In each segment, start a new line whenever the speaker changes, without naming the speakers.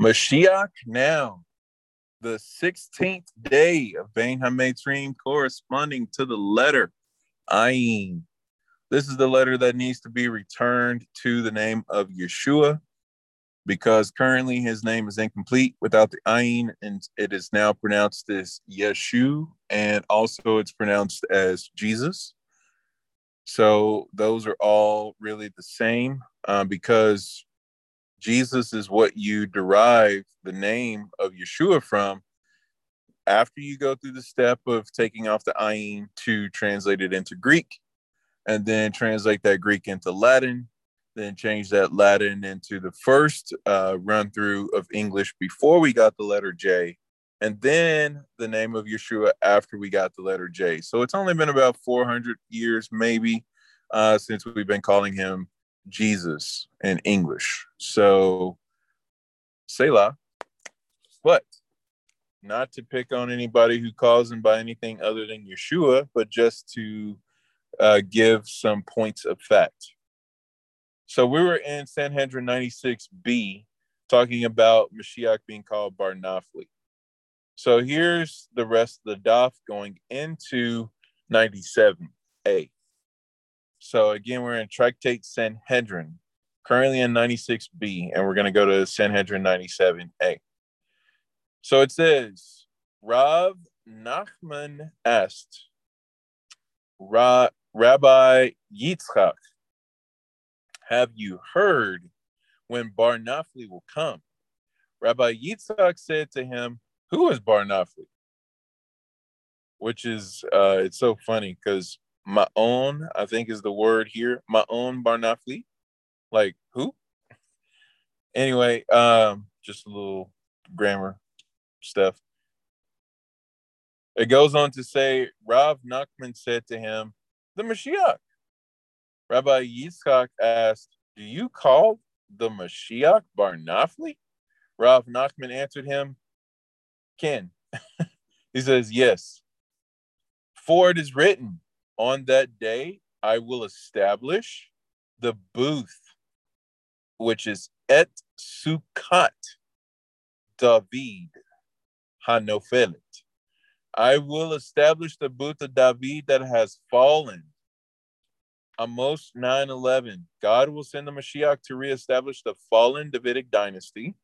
Mashiach now, the 16th day of Bein HaMetzarim corresponding to the letter Ayin. This is the letter that needs to be returned to the name of Yeshua because currently his name is incomplete without the Ayin, and it is now pronounced as Yeshu, and also it's pronounced as Jesus. So those are all really the same uh, because Jesus is what you derive the name of Yeshua from after you go through the step of taking off the ayin to translate it into Greek and then translate that Greek into Latin, then change that Latin into the first uh, run through of English before we got the letter J, and then the name of Yeshua after we got the letter J. So it's only been about 400 years, maybe, uh, since we've been calling him Jesus in English. So, Selah. But not to pick on anybody who calls him by anything other than Yeshua, but just to uh, give some points of fact. So we were in Sanhedrin 96b talking about Mashiach being called Bar Nafli. So here's the rest of the daf going into 97a. So again, we're in Tractate Sanhedrin, currently in 96b, and we're going to go to Sanhedrin 97a. So it says, Rav Nachman asked Ra- Rabbi Yitzchak, have you heard when Bar Nafli will come? Rabbi Yitzchak said to him, Who is Bar Nafli? Which is, uh, it's so funny because my own, I think is the word here. My own Barnafli. Like who? Anyway, um, just a little grammar stuff. It goes on to say, Rav Nachman said to him, the Mashiach. Rabbi Yitzchak asked, Do you call the Mashiach Barnafli? Rav Nachman answered him, Ken. he says, Yes. For it is written, on that day, I will establish the booth, which is Et Sukkot David Hanofelet. I will establish the booth of David that has fallen. Amos 9 11. God will send the Mashiach to reestablish the fallen Davidic dynasty.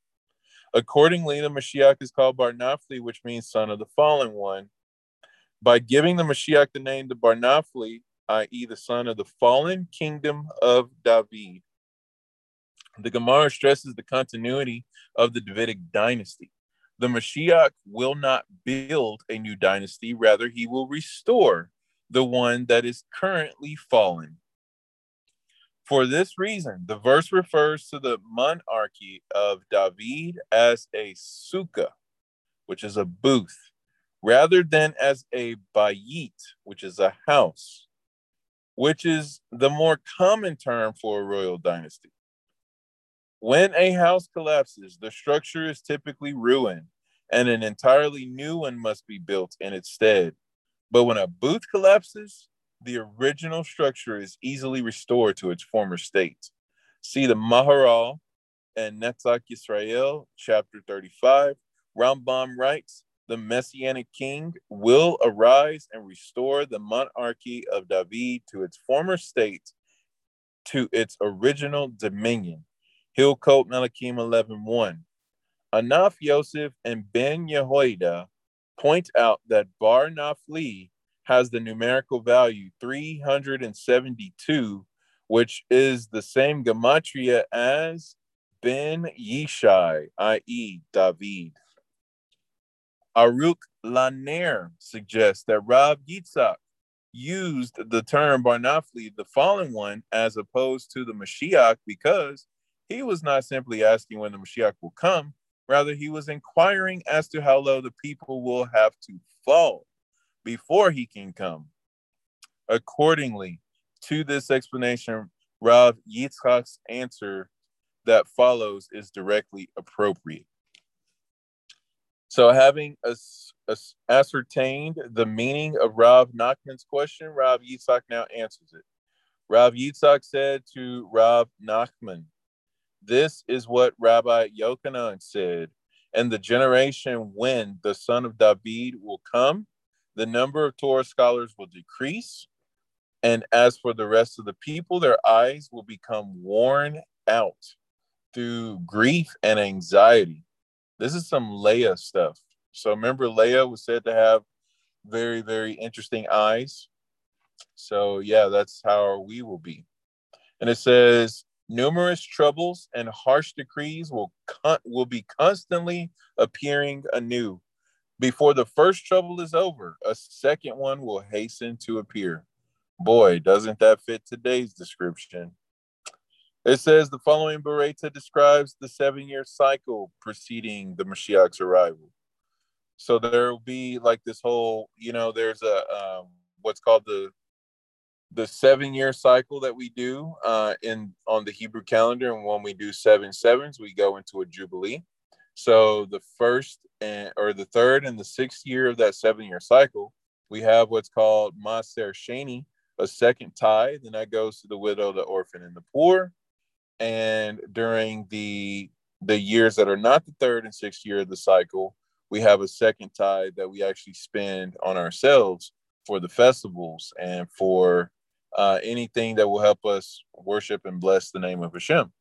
Accordingly, the Mashiach is called Bar Nafli, which means son of the fallen one. By giving the Mashiach the name the Barnafli, i.e., the son of the fallen kingdom of David, the Gemara stresses the continuity of the Davidic dynasty. The Mashiach will not build a new dynasty, rather, he will restore the one that is currently fallen. For this reason, the verse refers to the monarchy of David as a sukkah, which is a booth rather than as a bayit, which is a house, which is the more common term for a royal dynasty. When a house collapses, the structure is typically ruined and an entirely new one must be built in its stead. But when a booth collapses, the original structure is easily restored to its former state. See the Maharal and Netzach Yisrael, chapter 35. Rambam writes, the messianic king will arise and restore the monarchy of David to its former state, to its original dominion. Hilkot Melachim 11.1. Anaf Yosef and Ben Yehoiada point out that Bar Nafli has the numerical value 372, which is the same gematria as Ben Yishai, i.e., David. Aruk Laner suggests that Rav Yitzhak used the term Barnafli, the fallen one, as opposed to the Mashiach, because he was not simply asking when the Mashiach will come, rather, he was inquiring as to how low the people will have to fall before he can come. Accordingly to this explanation, Rav Yitzchak's answer that follows is directly appropriate. So, having as, as ascertained the meaning of Rav Nachman's question, Rav Yitzhak now answers it. Rav Yitzhak said to Rav Nachman, This is what Rabbi Yochanan said. And the generation when the son of David will come, the number of Torah scholars will decrease. And as for the rest of the people, their eyes will become worn out through grief and anxiety. This is some Leah stuff. So remember, Leah was said to have very, very interesting eyes. So yeah, that's how we will be. And it says, numerous troubles and harsh decrees will con- will be constantly appearing anew. Before the first trouble is over, a second one will hasten to appear. Boy, doesn't that fit today's description? It says the following Baraita describes the seven year cycle preceding the Mashiach's arrival. So there will be like this whole, you know, there's a um, what's called the the seven year cycle that we do uh, in on the Hebrew calendar, and when we do seven sevens, we go into a jubilee. So the first and or the third and the sixth year of that seven year cycle, we have what's called Maaser Sheni, a second tithe, and that goes to the widow, the orphan, and the poor. And during the the years that are not the third and sixth year of the cycle, we have a second tithe that we actually spend on ourselves for the festivals and for uh, anything that will help us worship and bless the name of Hashem.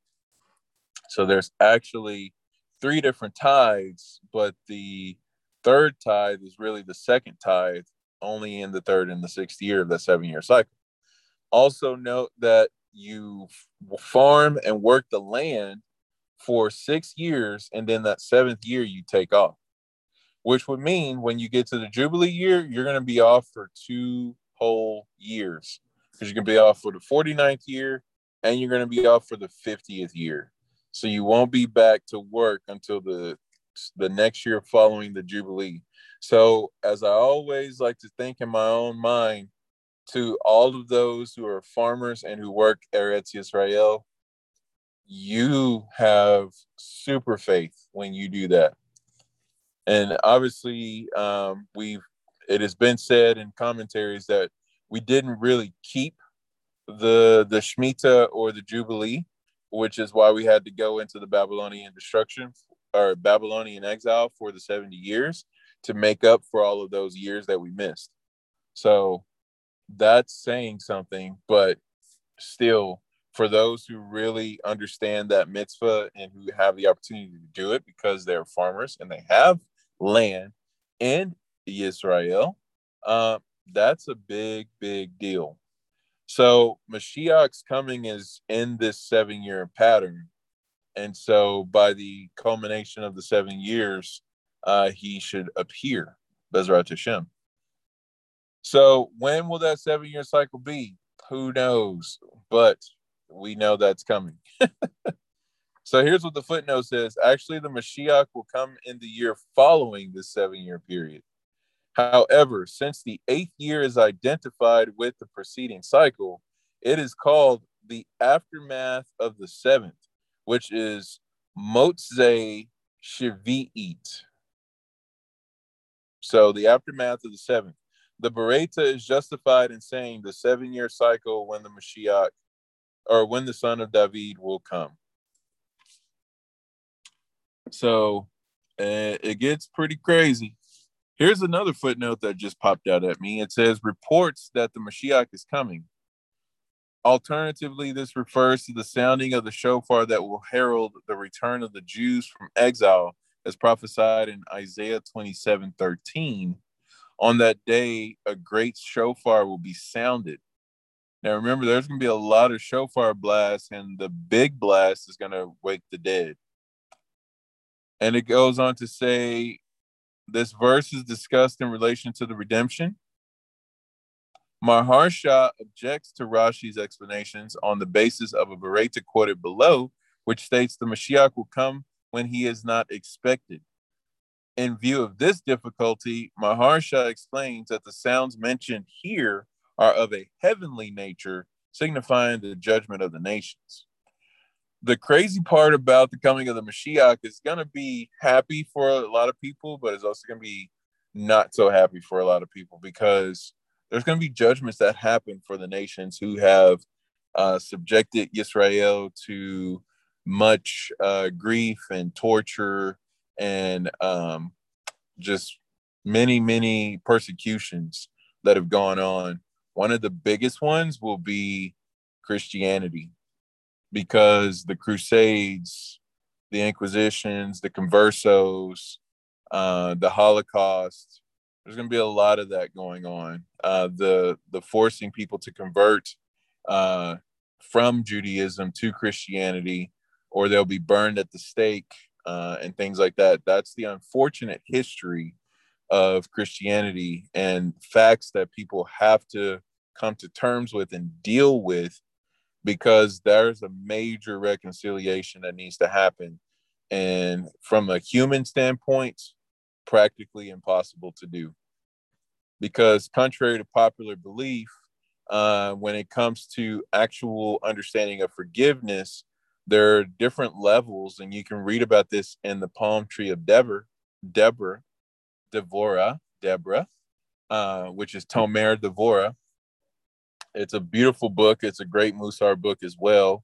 So there's actually three different tithes, but the third tithe is really the second tithe, only in the third and the sixth year of the seven year cycle. Also, note that you farm and work the land for six years, and then that seventh year you take off, which would mean when you get to the Jubilee year, you're going to be off for two whole years because you're going to be off for the 49th year and you're going to be off for the 50th year. So you won't be back to work until the the next year following the Jubilee. So as I always like to think in my own mind, to all of those who are farmers and who work Eretz Yisrael, you have super faith when you do that. And obviously, um, we've it has been said in commentaries that we didn't really keep the the Shemitah or the Jubilee, which is why we had to go into the Babylonian destruction or Babylonian exile for the 70 years to make up for all of those years that we missed. So that's saying something, but still, for those who really understand that mitzvah and who have the opportunity to do it because they're farmers and they have land in Israel, uh, that's a big, big deal. So Mashiach's coming is in this seven year pattern. And so by the culmination of the seven years, uh, he should appear, Bezrat Hashem. So when will that seven year cycle be? Who knows? But we know that's coming. so here's what the footnote says. Actually, the Mashiach will come in the year following this seven year period. However, since the eighth year is identified with the preceding cycle, it is called the aftermath of the seventh, which is Motze Shvi'it. So the aftermath of the seventh. The Baraita is justified in saying the seven year cycle when the Mashiach or when the son of David will come. So uh, it gets pretty crazy. Here's another footnote that just popped out at me. It says reports that the Mashiach is coming. Alternatively, this refers to the sounding of the shofar that will herald the return of the Jews from exile, as prophesied in Isaiah 27 13. On that day, a great shofar will be sounded. Now, remember, there's going to be a lot of shofar blasts, and the big blast is going to wake the dead. And it goes on to say this verse is discussed in relation to the redemption. Maharsha objects to Rashi's explanations on the basis of a Baraita quoted below, which states the Mashiach will come when he is not expected. In view of this difficulty, Maharsha explains that the sounds mentioned here are of a heavenly nature, signifying the judgment of the nations. The crazy part about the coming of the Mashiach is going to be happy for a lot of people, but it's also going to be not so happy for a lot of people because there's going to be judgments that happen for the nations who have uh, subjected Israel to much uh, grief and torture and um, just many, many persecutions that have gone on. One of the biggest ones will be Christianity because the Crusades, the Inquisitions, the Conversos, uh, the Holocaust, there's going to be a lot of that going on. Uh, the the forcing people to convert uh, from Judaism to Christianity, or they'll be burned at the stake uh, and things like that. That's the unfortunate history of Christianity and facts that people have to come to terms with and deal with because there's a major reconciliation that needs to happen. And from a human standpoint, practically impossible to do. Because, contrary to popular belief, uh, when it comes to actual understanding of forgiveness, there are different levels, and you can read about this in the palm tree of Deborah, Deborah, Devorah, Deborah, uh, which is Tomer Devorah. It's a beautiful book. It's a great Musar book as well,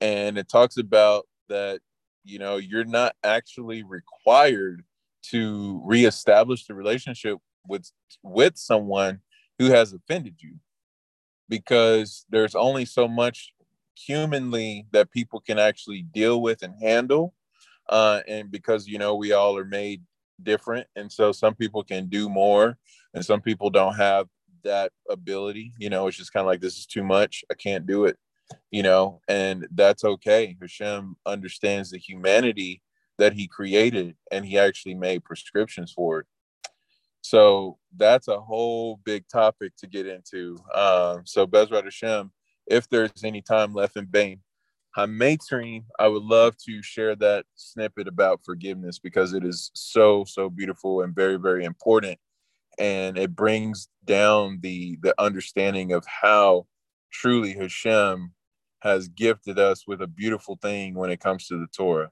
and it talks about that. You know, you're not actually required to reestablish the relationship with with someone who has offended you because there's only so much humanly that people can actually deal with and handle uh, and because you know we all are made different and so some people can do more and some people don't have that ability you know it's just kind of like this is too much i can't do it you know and that's okay. Hashem understands the humanity that he created and he actually made prescriptions for it. So that's a whole big topic to get into. Um, so bezrat hashem if there's any time left in Bain. Hametrim, I would love to share that snippet about forgiveness because it is so, so beautiful and very, very important. And it brings down the the understanding of how truly Hashem has gifted us with a beautiful thing when it comes to the Torah.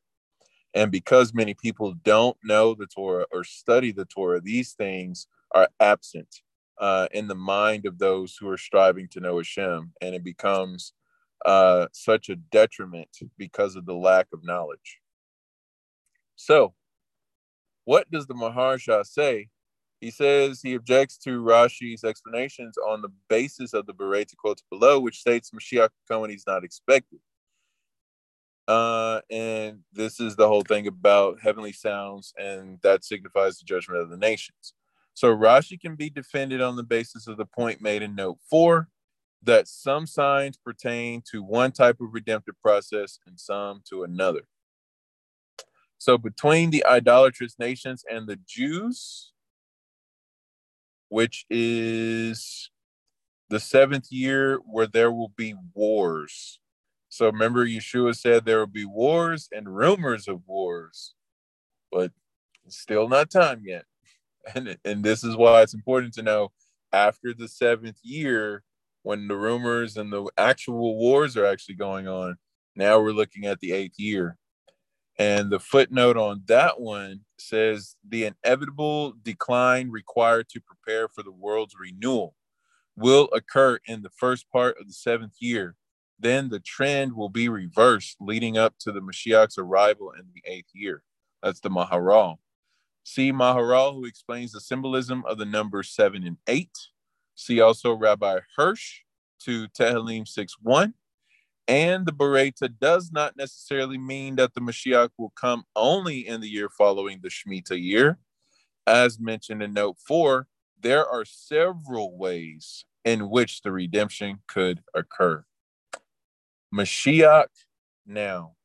And because many people don't know the Torah or study the Torah, these things are absent uh, in the mind of those who are striving to know Hashem, and it becomes uh, such a detriment because of the lack of knowledge. So, what does the Maharsha say? He says he objects to Rashi's explanations on the basis of the Baraita quotes below, which states Mashiach come is not expected. Uh, and this is the whole thing about heavenly sounds, and that signifies the judgment of the nations. So Rashi can be defended on the basis of the point made in note four that some signs pertain to one type of redemptive process and some to another. So between the idolatrous nations and the Jews, which is the seventh year where there will be wars. So remember, Yeshua said there will be wars and rumors of wars, but still not time yet and and this is why it's important to know after the seventh year when the rumors and the actual wars are actually going on now we're looking at the eighth year. And the footnote on that one says the inevitable decline required to prepare for the world's renewal will occur in the first part of the seventh year. Then the trend will be reversed leading up to the mashiach's arrival in the eighth year. That's the maharal See Maharal, who explains the symbolism of the numbers seven and eight. See also Rabbi Hirsch to Tehillim 6 1. And the Baraita does not necessarily mean that the Mashiach will come only in the year following the Shemitah year. As mentioned in note four, there are several ways in which the redemption could occur. Mashiach now.